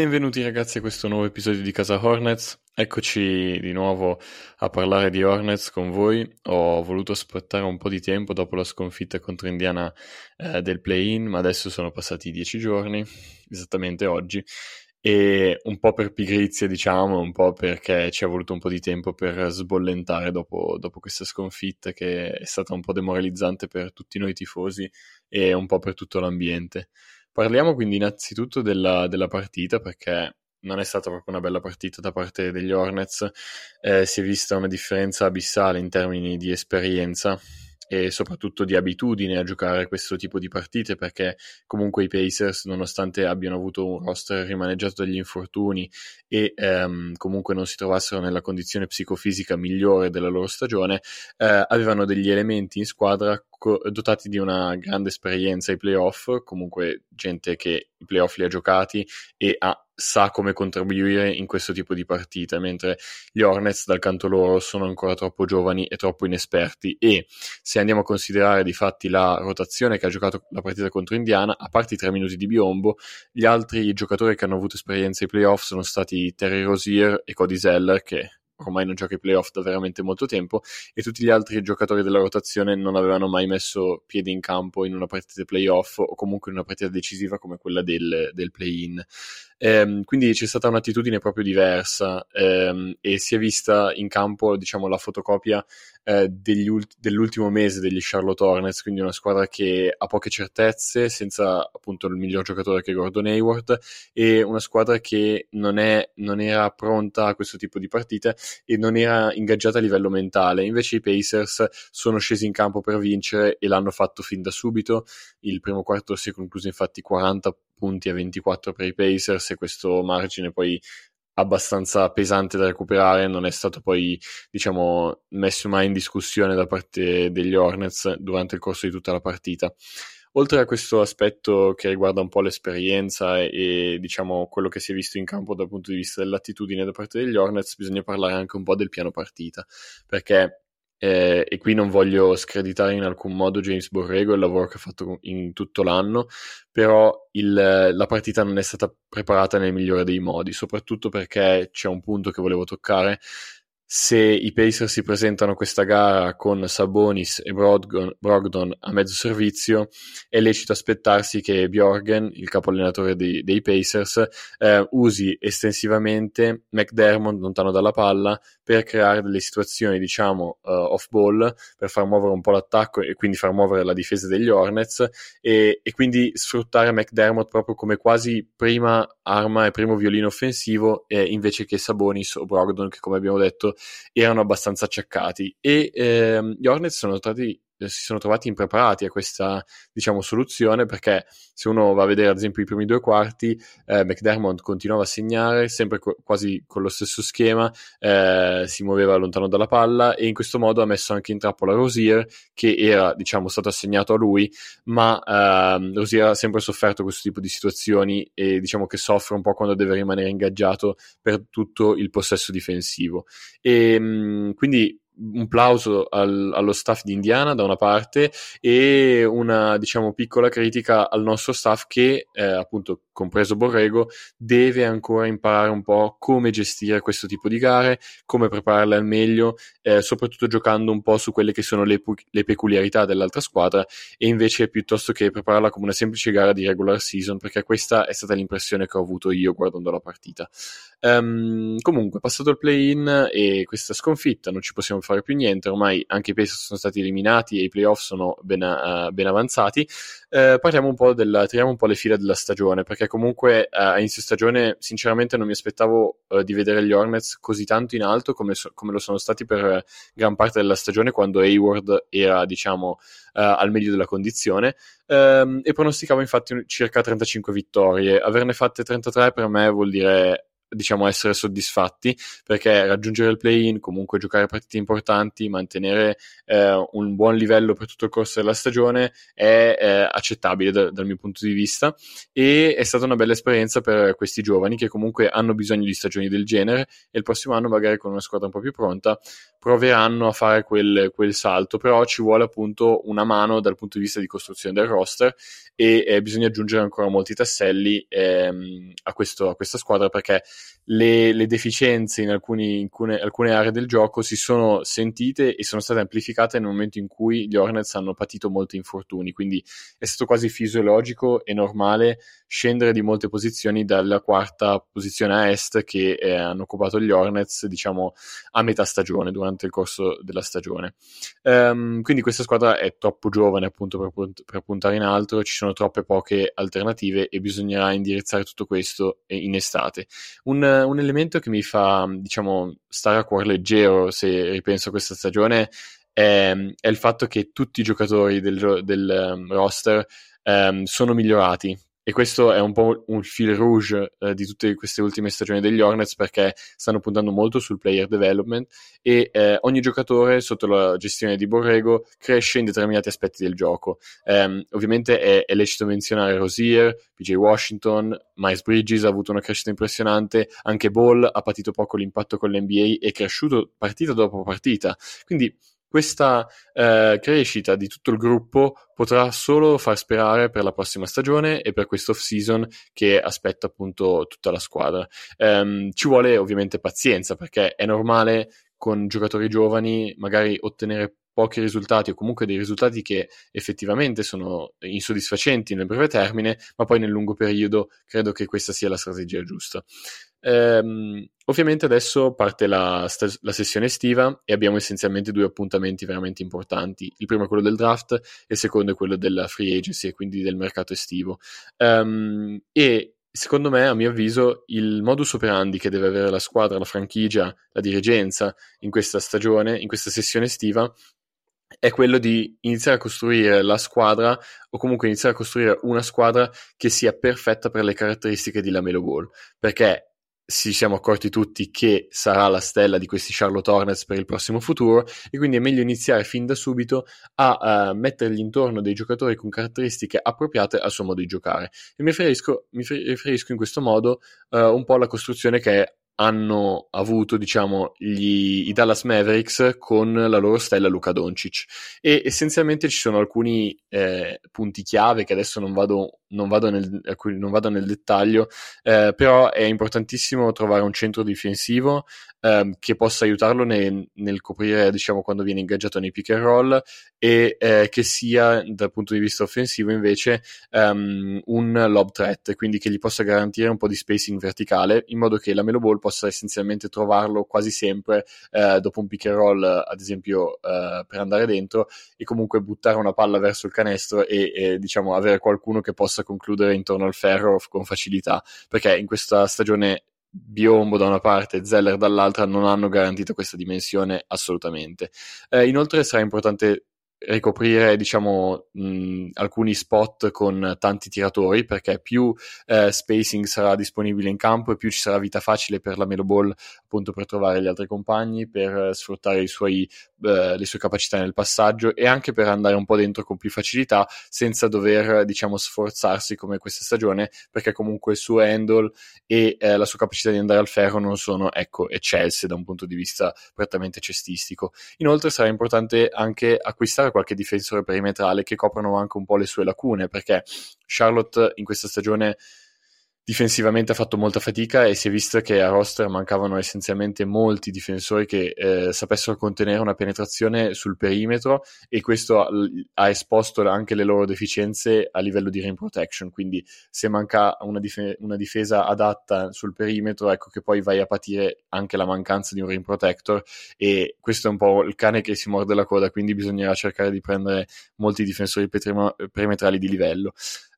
Benvenuti ragazzi a questo nuovo episodio di Casa Hornets. Eccoci di nuovo a parlare di Hornets con voi. Ho voluto aspettare un po' di tempo dopo la sconfitta contro Indiana eh, del play-in, ma adesso sono passati dieci giorni, esattamente oggi, e un po' per pigrizia diciamo, un po' perché ci è voluto un po' di tempo per sbollentare dopo, dopo questa sconfitta che è stata un po' demoralizzante per tutti noi tifosi e un po' per tutto l'ambiente. Parliamo quindi innanzitutto della, della partita perché non è stata proprio una bella partita da parte degli Hornets, eh, si è vista una differenza abissale in termini di esperienza e soprattutto di abitudine a giocare questo tipo di partite perché comunque i Pacers nonostante abbiano avuto un roster rimaneggiato dagli infortuni e ehm, comunque non si trovassero nella condizione psicofisica migliore della loro stagione eh, avevano degli elementi in squadra co- dotati di una grande esperienza ai playoff comunque gente che i playoff li ha giocati e ha sa come contribuire in questo tipo di partite, mentre gli Hornets dal canto loro sono ancora troppo giovani e troppo inesperti. E se andiamo a considerare di fatti la rotazione che ha giocato la partita contro Indiana, a parte i tre minuti di Biombo, gli altri giocatori che hanno avuto esperienza ai playoff sono stati Terry Rosier e Cody Zeller che ormai non gioca i playoff da veramente molto tempo e tutti gli altri giocatori della rotazione non avevano mai messo piedi in campo in una partita playoff o comunque in una partita decisiva come quella del, del play-in. Ehm, quindi c'è stata un'attitudine proprio diversa ehm, e si è vista in campo diciamo, la fotocopia eh, ult- dell'ultimo mese degli Charlotte Hornets, quindi una squadra che ha poche certezze, senza appunto il miglior giocatore che è Gordon Hayward, e una squadra che non, è, non era pronta a questo tipo di partite e non era ingaggiata a livello mentale. Invece i Pacers sono scesi in campo per vincere e l'hanno fatto fin da subito. Il primo quarto si è concluso infatti 40 punti a 24 per i Pacers e questo margine poi abbastanza pesante da recuperare non è stato poi diciamo messo mai in discussione da parte degli Hornets durante il corso di tutta la partita. Oltre a questo aspetto che riguarda un po' l'esperienza e, diciamo quello che si è visto in campo dal punto di vista dell'attitudine da parte degli Hornets, bisogna parlare anche un po' del piano partita, perché eh, e qui non voglio screditare in alcun modo James Borrego e il lavoro che ha fatto in tutto l'anno, però il, la partita non è stata preparata nel migliore dei modi, soprattutto perché c'è un punto che volevo toccare se i Pacers si presentano questa gara con Sabonis e Brogdon, Brogdon a mezzo servizio, è lecito aspettarsi che Bjorgen, il capo allenatore dei, dei Pacers, eh, usi estensivamente McDermott lontano dalla palla per creare delle situazioni, diciamo, uh, off ball, per far muovere un po' l'attacco e quindi far muovere la difesa degli Hornets e, e quindi sfruttare McDermott proprio come quasi prima arma e primo violino offensivo eh, invece che Sabonis o Brogdon che come abbiamo detto erano abbastanza acciaccati. E ehm, gli Hornets sono stati si sono trovati impreparati a questa diciamo, soluzione perché se uno va a vedere ad esempio i primi due quarti eh, McDermott continuava a segnare sempre co- quasi con lo stesso schema eh, si muoveva lontano dalla palla e in questo modo ha messo anche in trappola Rosier che era diciamo stato assegnato a lui ma ehm, Rosier ha sempre sofferto questo tipo di situazioni e diciamo che soffre un po' quando deve rimanere ingaggiato per tutto il possesso difensivo. E mh, mm, quindi un plauso al, allo staff di Indiana da una parte e una diciamo piccola critica al nostro staff che eh, appunto compreso Borrego deve ancora imparare un po' come gestire questo tipo di gare come prepararle al meglio eh, soprattutto giocando un po' su quelle che sono le, le, peculiarità dell'altra squadra e invece piuttosto che prepararla come una semplice gara di regular season perché questa è stata l'impressione che ho avuto io guardando la partita um, comunque passato il play-in e questa sconfitta non ci possiamo fare più niente, ormai anche i Pacers sono stati eliminati e i playoff sono ben, uh, ben avanzati. Uh, parliamo un po' della, tiriamo un po' le fila della stagione, perché comunque uh, a inizio stagione sinceramente non mi aspettavo di vedere gli Hornets così tanto in alto come, so, come, lo sono stati per gran parte della stagione quando Hayward era diciamo al meglio della condizione um, e pronosticavo infatti circa 35 vittorie. Averne fatte 33 per me vuol dire diciamo essere soddisfatti perché raggiungere il play-in, comunque giocare partite importanti, mantenere eh, un buon livello per tutto il corso della stagione è eh, accettabile da, dal mio punto di vista. E è stata una bella esperienza per questi giovani che comunque hanno bisogno di stagioni del genere e il prossimo anno magari con una squadra un po' più pronta proveranno a fare quel, quel salto, però ci vuole appunto una mano dal punto di vista di costruzione del roster e eh, bisogna aggiungere ancora molti tasselli ehm, a, questo, a, questa squadra perché le, le deficienze in, alcuni, in alcune, alcune, aree del gioco si sono sentite e sono state amplificate nel momento in cui gli Hornets hanno patito molti infortuni, quindi è stato quasi fisiologico e normale scendere di molte posizioni dalla quarta posizione a est che eh, hanno occupato gli Hornets diciamo a metà stagione, durante il corso della stagione. Um, quindi questa squadra è troppo giovane appunto per, per puntare in altro, ci sono troppe poche alternative e bisognerà indirizzare tutto questo in estate. Un, un elemento che mi fa diciamo stare a cuore leggero se ripenso a questa stagione è, è il fatto che tutti i giocatori del, del um, roster um, sono migliorati e questo è un po' un fil rouge eh, di tutte queste ultime stagioni degli Hornets perché stanno puntando molto sul player development e eh, ogni giocatore sotto la gestione di Borrego cresce in determinati aspetti del gioco. Um, ovviamente è, è, lecito menzionare Rosier, PJ Washington, Miles Bridges ha avuto una crescita impressionante, anche Ball ha patito poco l'impatto con l'NBA e è cresciuto partita dopo partita. Quindi questa eh, crescita di tutto il gruppo potrà solo far sperare per la prossima stagione e per questo off season che aspetta appunto tutta la squadra. Um, ci vuole ovviamente pazienza perché è normale con giocatori giovani magari ottenere pochi risultati o comunque dei risultati che effettivamente sono insoddisfacenti nel breve termine, ma poi nel lungo periodo credo che questa sia la strategia giusta. Ehm, ovviamente adesso parte la, la, sessione estiva e abbiamo essenzialmente due appuntamenti veramente importanti. Il primo è quello del draft e il secondo è quello della free agency e quindi del mercato estivo. Um, e secondo me, a mio avviso, il modus operandi che deve avere la squadra, la franchigia, la dirigenza in questa stagione, in questa sessione estiva, è quello di iniziare a costruire la squadra o comunque iniziare a costruire una squadra che sia perfetta per le caratteristiche di Lamelo Ball perché ci siamo accorti tutti che sarà la stella di questi Charlotte Hornets per il prossimo futuro e quindi è meglio iniziare fin da subito a uh, mettergli intorno dei giocatori con caratteristiche appropriate al suo modo di giocare e mi riferisco, mi riferisco in questo modo uh, un po' alla costruzione che hanno avuto, diciamo, gli, i Dallas Mavericks con la loro stella Luca Doncic. E essenzialmente ci sono alcuni eh, punti chiave che adesso non vado, non vado, nel, non vado nel, dettaglio, eh, però è importantissimo trovare un centro difensivo ehm, che possa aiutarlo nel, nel, coprire, diciamo, quando viene ingaggiato nei pick and roll e eh, che sia, dal punto di vista offensivo, invece, um, un lob threat, quindi che gli possa garantire un po' di spacing verticale, in modo che la Melo Ball possa essenzialmente trovarlo quasi sempre eh, dopo un pick and roll, ad esempio, eh, per andare dentro e comunque buttare una palla verso il canestro e, e diciamo, avere qualcuno che possa concludere intorno al ferro con facilità, perché in questa stagione Biombo da una parte e Zeller dall'altra non hanno garantito questa dimensione assolutamente. Eh, inoltre sarà importante ricoprire diciamo mh, alcuni spot con tanti tiratori perché più eh, spacing sarà disponibile in campo e più ci sarà vita facile per la Melo Ball appunto per trovare gli altri compagni per eh, sfruttare suoi, eh, le sue capacità nel passaggio e anche per andare un po' dentro con più facilità senza dover diciamo sforzarsi come questa stagione perché comunque il suo handle e eh, la sua capacità di andare al ferro non sono ecco eccelse da un punto di vista prettamente cestistico. Inoltre sarà importante anche acquistare cercare qualche difensore perimetrale che coprano anche un po' le sue lacune, perché Charlotte in questa stagione difensivamente ha fatto molta fatica e si è visto che a roster mancavano essenzialmente molti difensori che eh, sapessero contenere una penetrazione sul perimetro e questo ha esposto anche le loro deficienze a livello di rim protection. Quindi se manca una, dif- una, difesa adatta sul perimetro ecco che poi vai a patire anche la mancanza di un rim protector e questo è un po' il cane che si morde la coda quindi bisognerà cercare di prendere molti difensori perimetrali di livello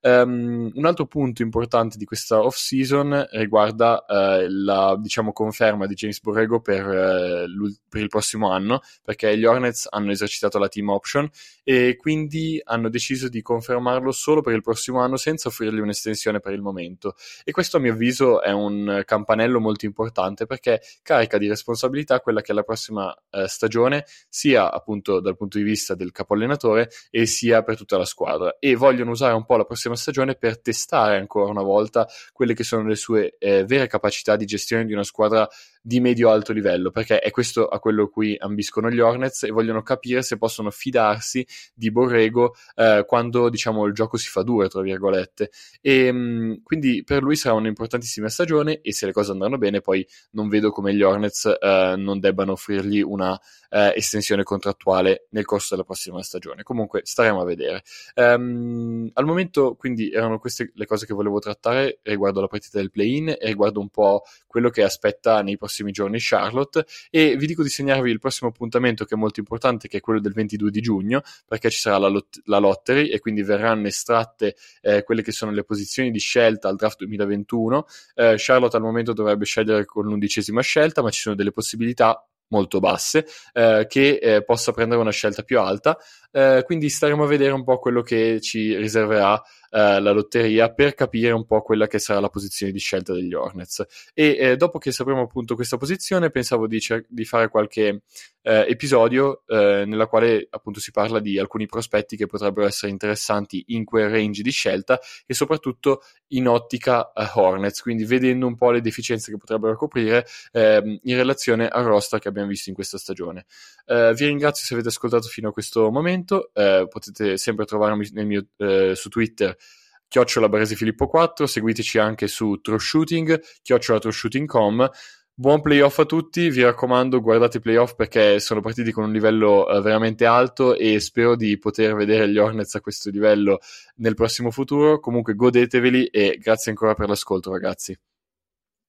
Um, un altro punto importante di questa off-season riguarda uh, la diciamo, conferma di James Borrego per, uh, per, il prossimo anno, perché gli Hornets hanno esercitato la team option e quindi hanno deciso di confermarlo solo per il prossimo anno senza offrirgli un'estensione per il momento. E questo a mio avviso è un campanello molto importante perché carica di responsabilità quella che è la prossima uh, stagione, sia appunto dal punto di vista del capo allenatore e sia per tutta la squadra. E vogliono usare un po' la prossima stagione per testare ancora una volta quelle che sono le sue eh, vere capacità di gestione di una squadra di medio-alto livello, perché è questo a quello cui ambiscono gli Hornets e vogliono capire se possono fidarsi di Borrego eh, quando diciamo il gioco si fa duro, tra virgolette. E mh, quindi per lui sarà un'importantissima stagione e se le cose andranno bene, poi non vedo come gli Hornets eh, non debbano offrirgli una eh, estensione contrattuale nel corso della prossima stagione. Comunque staremo a vedere. Um, al momento, quindi, erano queste le cose che volevo trattare riguardo la partita del play-in e riguardo un po' quello che aspetta nei prossimi giorni Charlotte. E vi dico di segnarvi il prossimo appuntamento che è molto importante, che è quello del 22 di giugno, perché ci sarà la, lot- la lottery e quindi verranno estratte eh, quelle che sono le posizioni di scelta al draft 2021. Eh, Charlotte al momento dovrebbe scegliere con l'undicesima scelta, ma ci sono delle possibilità molto basse, eh, che eh, possa prendere una scelta più alta. Eh, quindi staremo a vedere un po' quello che ci riserverà eh, la lotteria per capire un po' quella che sarà la posizione di scelta degli Hornets. E eh, dopo che sapremo appunto questa posizione, pensavo di, cer- di fare qualche eh, episodio eh, nella quale appunto si parla di alcuni prospetti che potrebbero essere interessanti in quel range di scelta e soprattutto in ottica Hornets, quindi vedendo un po' le deficienze che potrebbero coprire ehm, in relazione al roster che abbiamo visto in questa stagione. Vi ringrazio se avete ascoltato fino a questo momento, uh, potete sempre trovarmi mio, su Twitter chiocciola Baresi Filippo 4, seguiteci anche su True Shooting, chiocciola trueshooting.com. Buon playoff a tutti, vi raccomando guardate i playoff perché sono partiti con un livello uh, veramente alto e spero di poter vedere gli Hornets a questo livello nel prossimo futuro. Comunque godeteveli e grazie ancora per l'ascolto ragazzi.